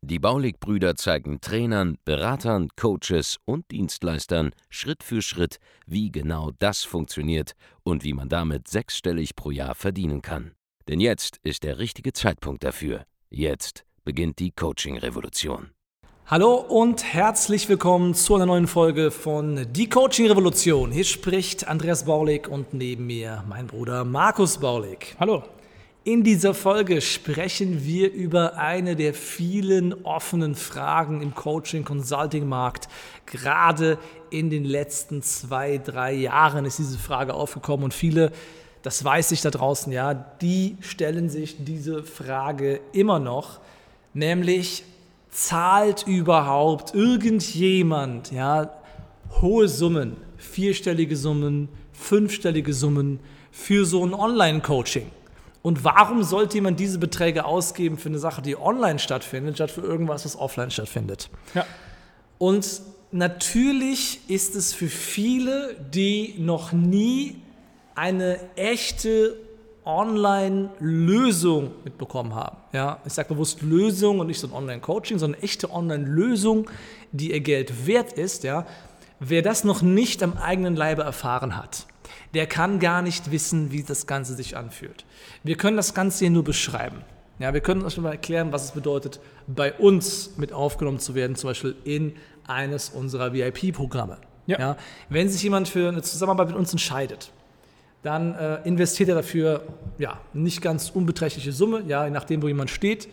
Die Baulig-Brüder zeigen Trainern, Beratern, Coaches und Dienstleistern Schritt für Schritt, wie genau das funktioniert und wie man damit sechsstellig pro Jahr verdienen kann. Denn jetzt ist der richtige Zeitpunkt dafür. Jetzt beginnt die Coaching-Revolution. Hallo und herzlich willkommen zu einer neuen Folge von Die Coaching Revolution. Hier spricht Andreas Baulig und neben mir mein Bruder Markus Baulig. Hallo. In dieser Folge sprechen wir über eine der vielen offenen Fragen im Coaching-Consulting-Markt. Gerade in den letzten zwei, drei Jahren ist diese Frage aufgekommen und viele, das weiß ich da draußen, ja, die stellen sich diese Frage immer noch, nämlich zahlt überhaupt irgendjemand, ja, hohe Summen, vierstellige Summen, fünfstellige Summen für so ein Online-Coaching? Und warum sollte jemand diese Beträge ausgeben für eine Sache, die online stattfindet, statt für irgendwas, was offline stattfindet? Ja. Und natürlich ist es für viele, die noch nie eine echte Online-Lösung mitbekommen haben. Ja, ich sage bewusst Lösung und nicht so ein Online-Coaching, sondern eine echte Online-Lösung, die ihr Geld wert ist. Ja, wer das noch nicht am eigenen Leibe erfahren hat, der kann gar nicht wissen, wie das Ganze sich anfühlt. Wir können das Ganze hier nur beschreiben. Ja, wir können euch mal erklären, was es bedeutet, bei uns mit aufgenommen zu werden, zum Beispiel in eines unserer VIP-Programme. Ja. ja. wenn sich jemand für eine Zusammenarbeit mit uns entscheidet, dann äh, investiert er dafür ja, nicht ganz unbeträchtliche Summe, ja, je nachdem, wo jemand steht.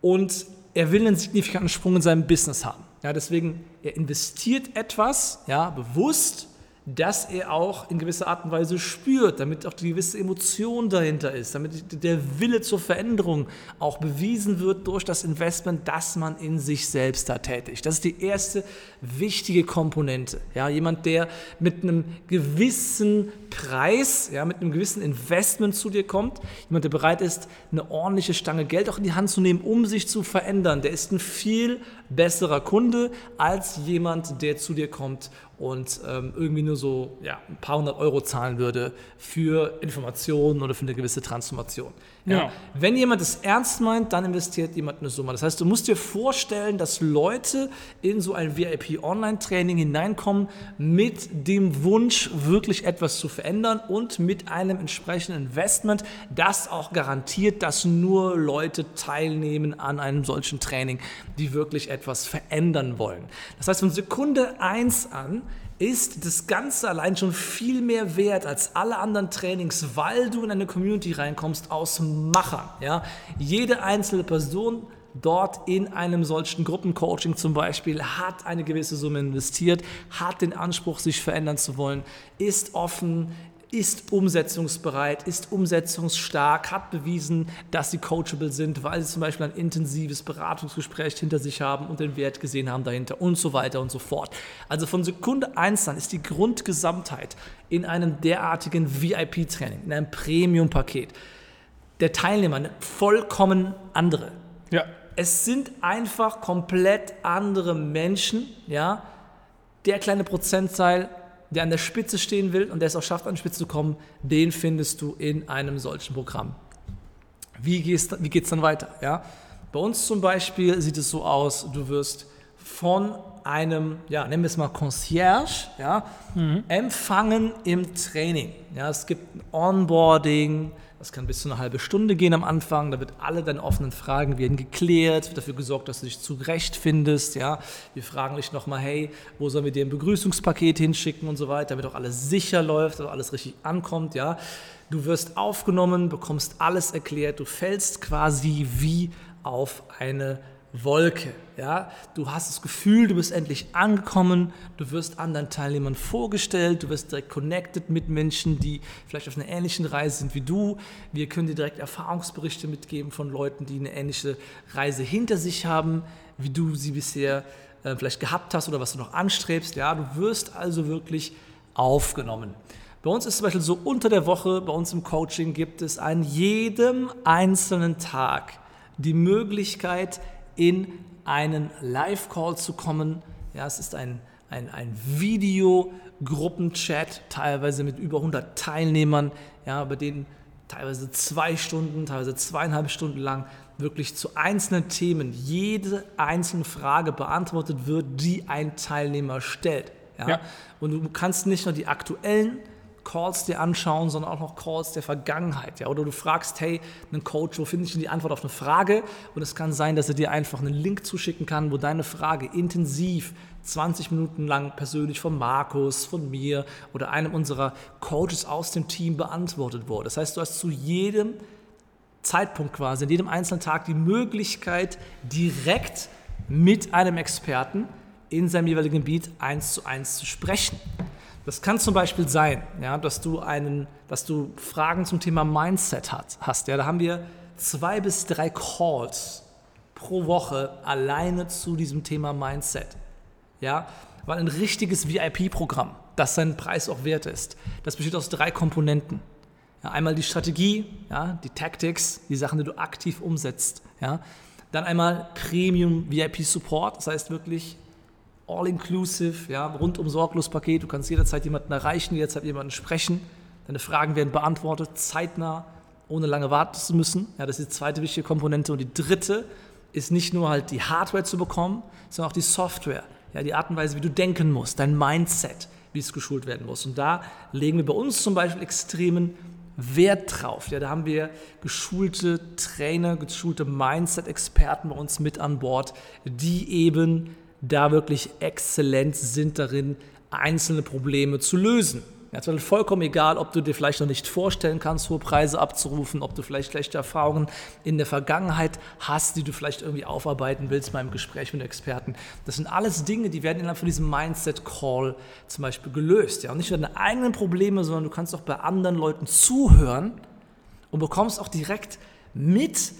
Und er will einen signifikanten Sprung in seinem Business haben. Ja, deswegen, er investiert etwas, ja, bewusst dass er auch in gewisser Art und Weise spürt, damit auch die gewisse Emotion dahinter ist, damit der Wille zur Veränderung auch bewiesen wird durch das Investment, das man in sich selbst da tätigt. Das ist die erste wichtige Komponente. Ja, jemand, der mit einem gewissen Preis, ja, mit einem gewissen Investment zu dir kommt, jemand, der bereit ist, eine ordentliche Stange Geld auch in die Hand zu nehmen, um sich zu verändern, der ist ein viel besserer Kunde als jemand, der zu dir kommt und ähm, irgendwie nur so ja, ein paar hundert Euro zahlen würde für Informationen oder für eine gewisse Transformation. Ja. ja. Wenn jemand es ernst meint, dann investiert jemand eine Summe. Das heißt, du musst dir vorstellen, dass Leute in so ein VIP-Online-Training hineinkommen mit dem Wunsch, wirklich etwas zu verändern und mit einem entsprechenden Investment, das auch garantiert, dass nur Leute teilnehmen an einem solchen Training, die wirklich etwas verändern wollen. Das heißt, von Sekunde 1 an ist das Ganze allein schon viel mehr wert als alle anderen Trainings, weil du in eine Community reinkommst aus Machern. Ja? Jede einzelne Person dort in einem solchen Gruppencoaching zum Beispiel hat eine gewisse Summe investiert, hat den Anspruch, sich verändern zu wollen, ist offen, ist umsetzungsbereit, ist umsetzungsstark, hat bewiesen, dass sie coachable sind, weil sie zum Beispiel ein intensives Beratungsgespräch hinter sich haben und den Wert gesehen haben dahinter und so weiter und so fort. Also von Sekunde 1 an ist die Grundgesamtheit in einem derartigen VIP-Training, in einem Premium-Paket der Teilnehmer eine vollkommen andere. Ja. Es sind einfach komplett andere Menschen, ja. Der kleine Prozentteil der an der Spitze stehen will und der es auch schafft, an die Spitze zu kommen, den findest du in einem solchen Programm. Wie, geht es dann weiter? Ja? Bei uns zum Beispiel sieht es so aus, du wirst von einem, ja, nennen wir es mal Concierge, ja, mhm. empfangen im Training. Ja, es gibt ein Onboarding, das kann bis zu eine halbe Stunde gehen am Anfang. Da wird alle deine offenen Fragen werden geklärt, wird dafür gesorgt, dass du dich zurechtfindest. Ja, wir fragen dich nochmal, hey, wo sollen wir dir ein Begrüßungspaket hinschicken und so weiter, damit auch alles sicher läuft, dass alles richtig ankommt. Ja, du wirst aufgenommen, bekommst alles erklärt, du fällst quasi wie auf eine Wolke. Ja? Du hast das Gefühl, du bist endlich angekommen, du wirst anderen Teilnehmern vorgestellt, du wirst direkt connected mit Menschen, die vielleicht auf einer ähnlichen Reise sind wie du. Wir können dir direkt Erfahrungsberichte mitgeben von Leuten, die eine ähnliche Reise hinter sich haben, wie du sie bisher äh, vielleicht gehabt hast oder was du noch anstrebst. Ja? Du wirst also wirklich aufgenommen. Bei uns ist zum Beispiel so unter der Woche, bei uns im Coaching gibt es an jedem einzelnen Tag die Möglichkeit, in einen Live-Call zu kommen. Ja, es ist ein, ein, ein Video-Gruppenchat, teilweise mit über 100 Teilnehmern, ja, bei denen teilweise zwei Stunden, teilweise zweieinhalb Stunden lang wirklich zu einzelnen Themen jede einzelne Frage beantwortet wird, die ein Teilnehmer stellt. Ja? ja. Und du kannst nicht nur die aktuellen Calls dir anschauen, sondern auch noch Calls der Vergangenheit. Ja? Oder du fragst, hey, einen Coach, wo finde ich denn die Antwort auf eine Frage? Und es kann sein, dass er dir einfach einen Link zuschicken kann, wo deine Frage intensiv 20 Minuten lang persönlich von Markus, von mir oder einem unserer Coaches aus dem Team beantwortet wurde. Das heißt, du hast zu jedem Zeitpunkt quasi, in jedem einzelnen Tag die Möglichkeit, direkt mit einem Experten in seinem jeweiligen Gebiet eins zu eins zu sprechen. Das kann zum Beispiel sein, ja, dass, du einen, dass du Fragen zum Thema Mindset hast. hast ja. Da haben wir zwei bis drei Calls pro Woche alleine zu diesem Thema Mindset. Ja, weil ein richtiges VIP-Programm, das seinen Preis auch wert ist, das besteht aus drei Komponenten. Ja, einmal die Strategie, ja, die Tactics, die Sachen, die du aktiv umsetzt. Ja. Dann einmal Premium VIP Support, das heißt wirklich all-inclusive, ja, rundum sorglos Paket. Du kannst jederzeit jemanden erreichen, jederzeit jemanden sprechen. Deine Fragen werden beantwortet, zeitnah, ohne lange warten zu müssen. Ja, das ist die zweite wichtige Komponente. Und die dritte ist nicht nur halt die Hardware zu bekommen, sondern auch die Software. Ja, die Art und Weise, wie du denken musst, dein Mindset, wie es geschult werden muss. Und da legen wir bei uns zum Beispiel extremen Wert drauf. Ja, da haben wir geschulte Trainer, geschulte Mindset-Experten bei uns mit an Bord, die eben da wirklich exzellent sind darin, einzelne Probleme zu lösen. Ja, es ist vollkommen egal, ob du dir vielleicht noch nicht vorstellen kannst, hohe Preise abzurufen, ob du vielleicht schlechte Erfahrungen in der Vergangenheit hast, die du vielleicht irgendwie aufarbeiten willst beim Gespräch mit Experten. Das sind alles Dinge, die werden innerhalb von diesem Mindset-Call zum Beispiel gelöst. Ja? Und nicht nur deine eigenen Probleme, sondern du kannst auch bei anderen Leuten zuhören und bekommst auch direkt mit,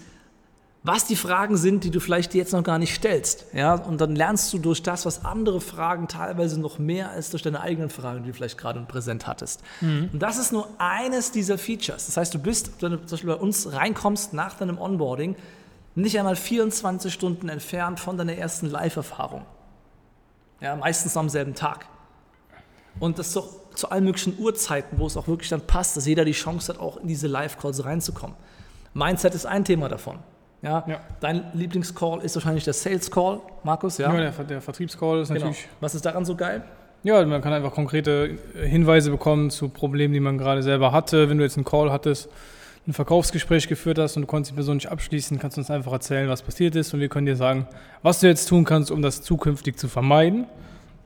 was die Fragen sind, die du vielleicht jetzt noch gar nicht stellst. Ja? Und dann lernst du durch das, was andere fragen, teilweise noch mehr als durch deine eigenen Fragen, die du vielleicht gerade präsent hattest. Mhm. Und das ist nur eines dieser Features. Das heißt, du bist, wenn du zum Beispiel bei uns reinkommst nach deinem Onboarding, nicht einmal 24 Stunden entfernt von deiner ersten Live-Erfahrung. Ja, meistens am selben Tag. Und das doch zu allen möglichen Uhrzeiten, wo es auch wirklich dann passt, dass jeder die Chance hat, auch in diese Live-Calls reinzukommen. Mindset ist ein Thema davon. Ja, ja. Dein Lieblingscall ist wahrscheinlich der Sales Call, Markus. Ja, ja der, der Vertriebscall ist genau. natürlich. Was ist daran so geil? Ja, man kann einfach konkrete Hinweise bekommen zu Problemen, die man gerade selber hatte. Wenn du jetzt einen Call hattest, ein Verkaufsgespräch geführt hast und du konntest die Person nicht abschließen, kannst du uns einfach erzählen, was passiert ist und wir können dir sagen, was du jetzt tun kannst, um das zukünftig zu vermeiden,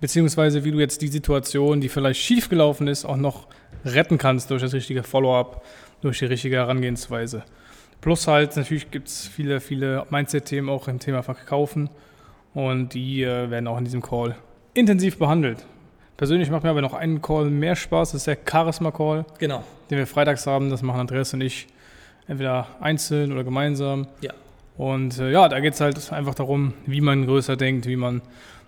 beziehungsweise wie du jetzt die Situation, die vielleicht schiefgelaufen ist, auch noch retten kannst durch das richtige Follow-up, durch die richtige Herangehensweise. Plus halt, natürlich gibt es viele, viele Mindset-Themen auch im Thema Verkaufen und die äh, werden auch in diesem Call intensiv behandelt. Persönlich macht mir aber noch einen Call mehr Spaß, das ist der Charisma-Call, genau. den wir freitags haben. Das machen Andreas und ich entweder einzeln oder gemeinsam. Ja. Und äh, ja, da geht es halt einfach darum, wie man größer denkt, wie man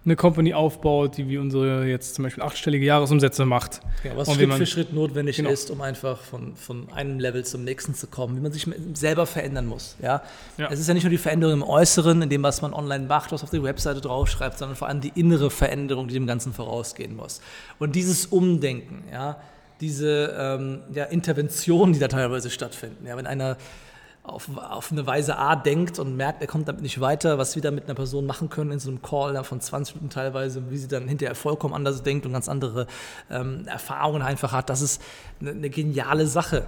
eine Company aufbaut, die wie unsere jetzt zum Beispiel achtstellige Jahresumsätze macht. Ja, was und Schritt man, für Schritt notwendig genau. ist, um einfach von, von einem Level zum nächsten zu kommen, wie man sich selber verändern muss. Ja? ja? Es ist ja nicht nur die Veränderung im Äußeren, in dem, was man online macht, was auf die Webseite draufschreibt, sondern vor allem die innere Veränderung, die dem Ganzen vorausgehen muss. Und dieses Umdenken, ja, diese ähm, ja, Interventionen, die da teilweise stattfinden. Ja, wenn einer auf, auf eine Weise A denkt und merkt, er kommt damit nicht weiter, was wir da mit einer Person machen können in so einem Call von 20 Minuten teilweise, wie sie dann hinterher vollkommen anders denkt und ganz andere ähm, Erfahrungen einfach hat, das ist eine, eine geniale Sache.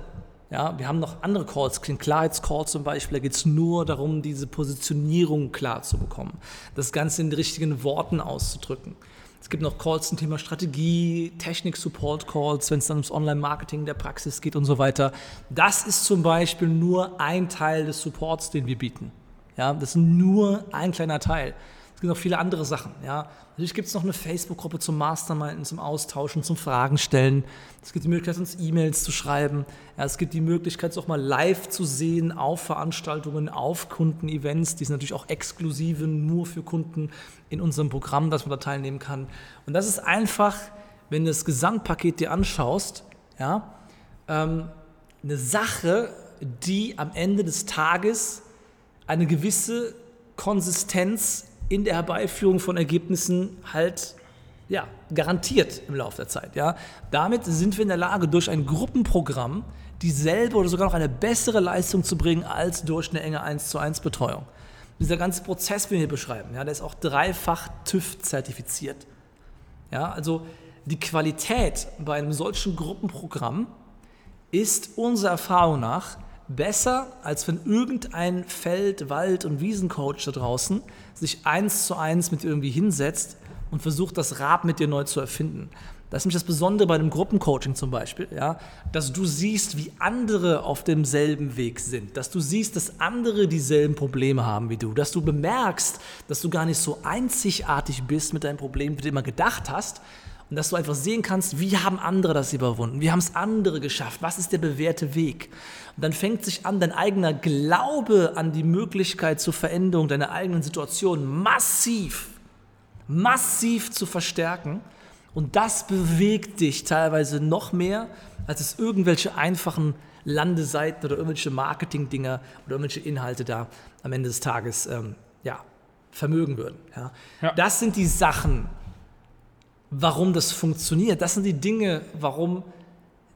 Ja, wir haben noch andere Calls, den Klarheitscall zum Beispiel, da geht es nur darum, diese Positionierung klar zu bekommen, das Ganze in richtigen Worten auszudrücken. Es gibt noch Calls zum Thema Strategie, Technik-Support-Calls, wenn es dann ums Online-Marketing der Praxis geht und so weiter. Das ist zum Beispiel nur ein Teil des Supports, den wir bieten. Ja, das ist nur ein kleiner Teil. Es gibt noch viele andere Sachen. Ja. Natürlich gibt es noch eine Facebook-Gruppe zum Masterminden, zum Austauschen, zum Fragen stellen. Es gibt die Möglichkeit, uns E-Mails zu schreiben. Ja, es gibt die Möglichkeit, es auch mal live zu sehen auf Veranstaltungen, auf Kundenevents. Die sind natürlich auch exklusive, nur für Kunden in unserem Programm, dass man da teilnehmen kann. Und das ist einfach, wenn du das Gesamtpaket dir anschaust, Ja? Ähm, eine Sache, die am Ende des Tages eine gewisse Konsistenz in der Herbeiführung von Ergebnissen halt ja, garantiert im Laufe der Zeit. Ja. Damit sind wir in der Lage, durch ein Gruppenprogramm dieselbe oder sogar noch eine bessere Leistung zu bringen als durch eine enge 1 zu 1 Betreuung. Dieser ganze Prozess, den wir hier beschreiben, ja, der ist auch dreifach TÜV zertifiziert. Ja, also die Qualität bei einem solchen Gruppenprogramm ist unserer Erfahrung nach besser, als wenn irgendein Feld-, Wald- und Wiesencoach da draußen sich eins zu eins mit irgendwie hinsetzt und versucht, das Rad mit dir neu zu erfinden. Das ist nämlich das Besondere bei dem Gruppencoaching zum Beispiel, ja, dass du siehst, wie andere auf demselben Weg sind, dass du siehst, dass andere dieselben Probleme haben wie du, dass du bemerkst, dass du gar nicht so einzigartig bist mit deinem Problem, wie du immer gedacht hast, und dass du einfach sehen kannst, wie haben andere das überwunden, wie haben es andere geschafft, was ist der bewährte Weg. Und dann fängt sich an, dein eigener Glaube an die Möglichkeit zur Veränderung deiner eigenen Situation massiv, massiv zu verstärken. Und das bewegt dich teilweise noch mehr, als es irgendwelche einfachen Landeseiten oder irgendwelche Marketing-Dinger oder irgendwelche Inhalte da am Ende des Tages ähm, ja, vermögen würden. Ja. Ja. Das sind die Sachen, warum das funktioniert. Das sind die Dinge, warum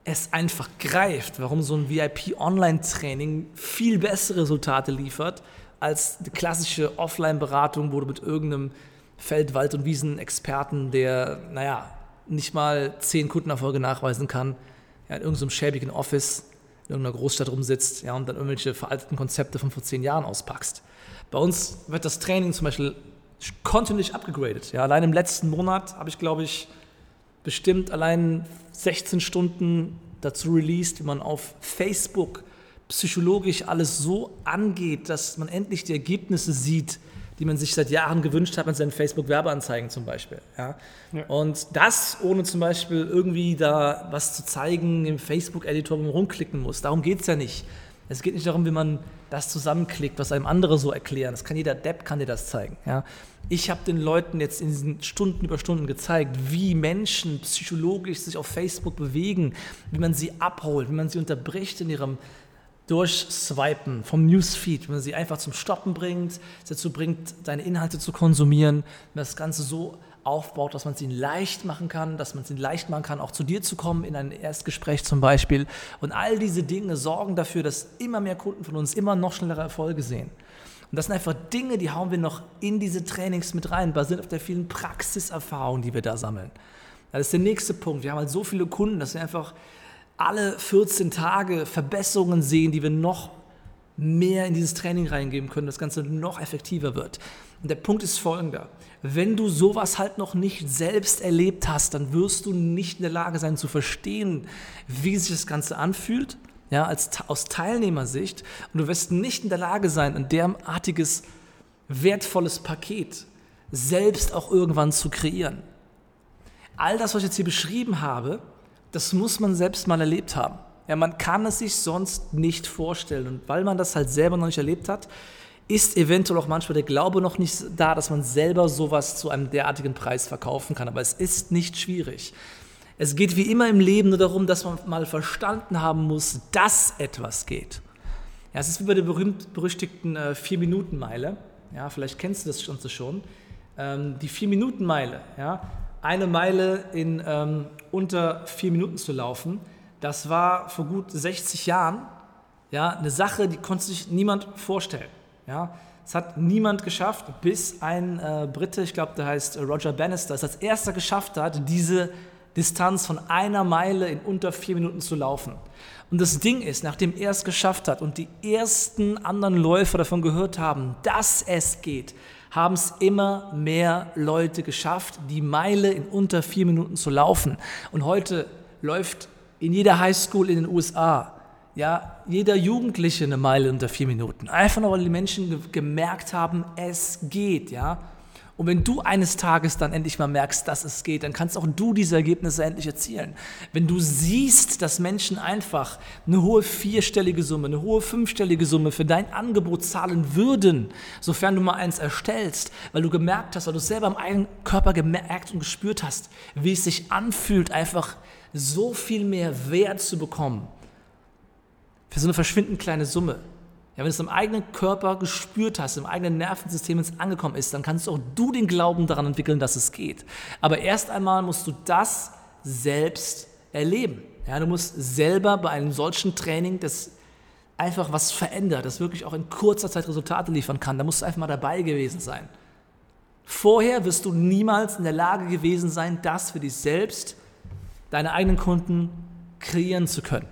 es einfach greift, warum so ein VIP-Online-Training viel bessere Resultate liefert als die klassische Offline-Beratung, wo du mit irgendeinem Feld-, Wald- und Wiesen-Experten, der, naja, nicht mal zehn Kundenerfolge nachweisen kann, ja, in irgendeinem schäbigen Office in irgendeiner Großstadt rumsitzt ja, und dann irgendwelche veralteten Konzepte von vor zehn Jahren auspackst. Bei uns wird das Training zum Beispiel kontinuierlich abgegradet. Ja, allein im letzten Monat habe ich, glaube ich, bestimmt allein 16 Stunden dazu released, wie man auf Facebook psychologisch alles so angeht, dass man endlich die Ergebnisse sieht, die man sich seit Jahren gewünscht hat mit seinen Facebook-Werbeanzeigen zum Beispiel. Ja? ja? Und das ohne zum Beispiel irgendwie da was zu zeigen im Facebook-Editor, wo man rumklicken muss. Darum geht es ja nicht. Es geht nicht darum, wie man das zusammenklickt, was einem andere so erklären. Das kann jeder Depp, kann dir das zeigen. Ja? Ich habe den Leuten jetzt in diesen Stunden über Stunden gezeigt, wie Menschen psychologisch sich auf Facebook bewegen, wie man sie abholt, wie man sie unterbricht in ihrem Durchswipen vom Newsfeed, wie man sie einfach zum Stoppen bringt, dazu bringt, deine Inhalte zu konsumieren, wenn das Ganze so aufbaut, dass man es ihnen leicht machen kann, dass man es ihnen leicht machen kann, auch zu dir zu kommen, in ein Erstgespräch zum Beispiel. Und all diese Dinge sorgen dafür, dass immer mehr Kunden von uns immer noch schnellere Erfolge sehen. Und das sind einfach Dinge, die hauen wir noch in diese Trainings mit rein, basierend auf der vielen Praxiserfahrung, die wir da sammeln. Das ist der nächste Punkt. Wir haben halt so viele Kunden, dass wir einfach alle 14 Tage Verbesserungen sehen, die wir noch mehr in dieses Training reingeben können, das Ganze noch effektiver wird. Und der Punkt ist folgender. Wenn du sowas halt noch nicht selbst erlebt hast, dann wirst du nicht in der Lage sein zu verstehen, wie sich das Ganze anfühlt, ja, als, aus Teilnehmersicht. Und du wirst nicht in der Lage sein, ein derartiges wertvolles Paket selbst auch irgendwann zu kreieren. All das, was ich jetzt hier beschrieben habe, das muss man selbst mal erlebt haben. Ja, man kann es sich sonst nicht vorstellen. Und weil man das halt selber noch nicht erlebt hat, ist eventuell auch manchmal der Glaube noch nicht da, dass man selber sowas zu einem derartigen Preis verkaufen kann. Aber es ist nicht schwierig. Es geht wie immer im Leben nur darum, dass man mal verstanden haben muss, dass etwas geht. Ja, es ist wie bei der berühmt-berüchtigten äh, Vier-Minuten-Meile. Ja, vielleicht kennst du das schon. Ähm, die Vier-Minuten-Meile, ja, eine Meile in ähm, unter vier Minuten zu laufen, das war vor gut 60 Jahren ja, eine Sache, die konnte sich niemand vorstellen. Ja, es hat niemand geschafft, bis ein äh, Brite, ich glaube, der heißt Roger Bannister, es als erster geschafft hat, diese Distanz von einer Meile in unter vier Minuten zu laufen. Und das Ding ist, nachdem er es geschafft hat und die ersten anderen Läufer davon gehört haben, dass es geht, haben es immer mehr Leute geschafft, die Meile in unter vier Minuten zu laufen. Und heute läuft in jeder Highschool in den USA ja, jeder Jugendliche eine Meile unter vier Minuten. Einfach nur, weil die Menschen ge gemerkt haben, es geht, ja. Und wenn du eines Tages dann endlich mal merkst, dass es geht, dann kannst auch du diese Ergebnisse endlich erzielen. Wenn du siehst, dass Menschen einfach eine hohe vierstellige Summe, eine hohe fünfstellige Summe für dein Angebot zahlen würden, sofern du mal eins erstellst, weil du gemerkt hast, weil du selber im eigenen Körper gemerkt und gespürt hast, wie es sich anfühlt, einfach so viel mehr Wert zu bekommen für so eine verschwindend kleine Summe. Ja, wenn du es im eigenen Körper gespürt hast, im eigenen Nervensystem ins angekommen ist, dann kannst auch du den Glauben daran entwickeln, dass es geht. Aber erst einmal musst du das selbst erleben. Ja, du musst selber bei einem solchen Training, das einfach was verändert, das wirklich auch in kurzer Zeit Resultate liefern kann, da musst du einfach mal dabei gewesen sein. Vorher wirst du niemals in der Lage gewesen sein, das für dich selbst, deine eigenen Kunden kreieren zu können.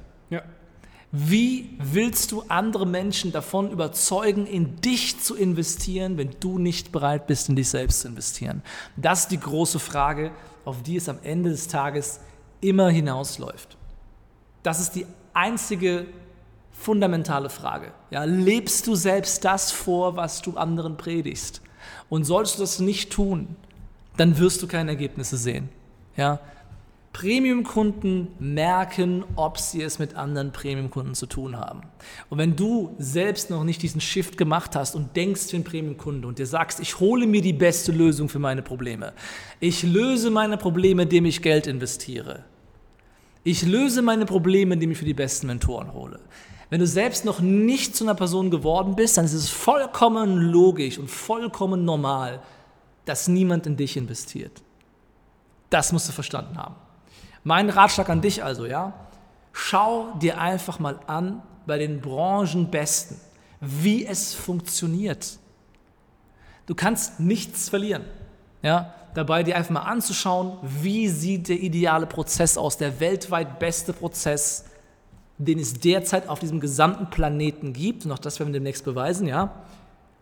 Wie willst du andere Menschen davon überzeugen, in dich zu investieren, wenn du nicht bereit bist, in dich selbst zu investieren? Das ist die große Frage, auf die es am Ende des Tages immer hinausläuft. Das ist die einzige fundamentale Frage. Ja, lebst du selbst das vor, was du anderen predigst? Und sollst du das nicht tun, dann wirst du keine Ergebnisse sehen. Ja? Premium-Kunden merken, ob sie es mit anderen Premium-Kunden zu tun haben. Und wenn du selbst noch nicht diesen Shift gemacht hast und denkst wie ein Premium-Kunde und dir sagst, ich hole mir die beste Lösung für meine Probleme, ich löse meine Probleme, indem ich Geld investiere, ich löse meine Probleme, indem ich für die besten Mentoren hole. Wenn du selbst noch nicht zu einer Person geworden bist, dann ist es vollkommen logisch und vollkommen normal, dass niemand in dich investiert. Das musst du verstanden haben. Mein Ratschlag an dich also, ja, schau dir einfach mal an bei den Branchenbesten, wie es funktioniert. Du kannst nichts verlieren. Ja, dabei dir einfach mal anzuschauen, wie sieht der ideale Prozess aus, der weltweit beste Prozess, den es derzeit auf diesem gesamten Planeten gibt. Und auch das werden wir demnächst beweisen, ja.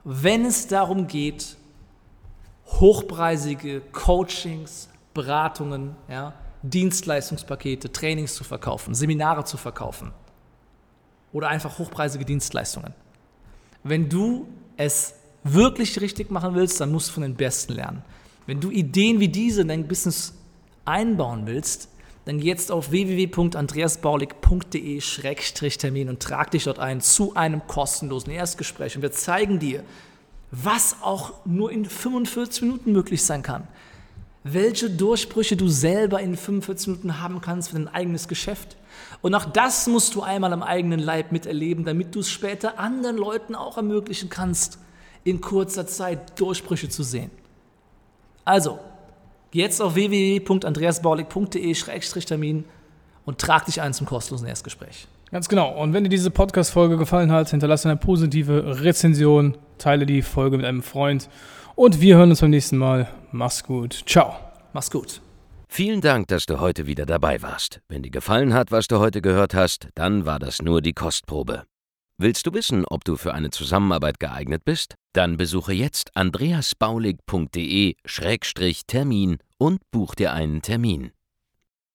Wenn es darum geht, hochpreisige Coachings, Beratungen, ja, Dienstleistungspakete, Trainings zu verkaufen, Seminare zu verkaufen oder einfach hochpreisige Dienstleistungen. Wenn du es wirklich richtig machen willst, dann musst du von den Besten lernen. Wenn du Ideen wie diese in dein Business einbauen willst, dann geh jetzt auf www.andreasbaulig.de-termin und trag dich dort ein zu einem kostenlosen Erstgespräch. Und wir zeigen dir, was auch nur in 45 Minuten möglich sein kann welche Durchbrüche du selber in 45 Minuten haben kannst für dein eigenes Geschäft. Und auch das musst du einmal am eigenen Leib miterleben, damit du es später anderen Leuten auch ermöglichen kannst, in kurzer Zeit Durchbrüche zu sehen. Also, geh jetzt auf www.andreasbaulig.de-termin und trag dich ein zum kostenlosen Erstgespräch. Ganz genau. Und wenn dir diese Podcast-Folge gefallen hat, hinterlasse eine positive Rezension, teile die Folge mit einem Freund und wir hören uns beim nächsten Mal. Mach's gut. Ciao. Mach's gut. Vielen Dank, dass du heute wieder dabei warst. Wenn dir gefallen hat, was du heute gehört hast, dann war das nur die Kostprobe. Willst du wissen, ob du für eine Zusammenarbeit geeignet bist? Dann besuche jetzt andreasbaulig.de-termin und buch dir einen Termin.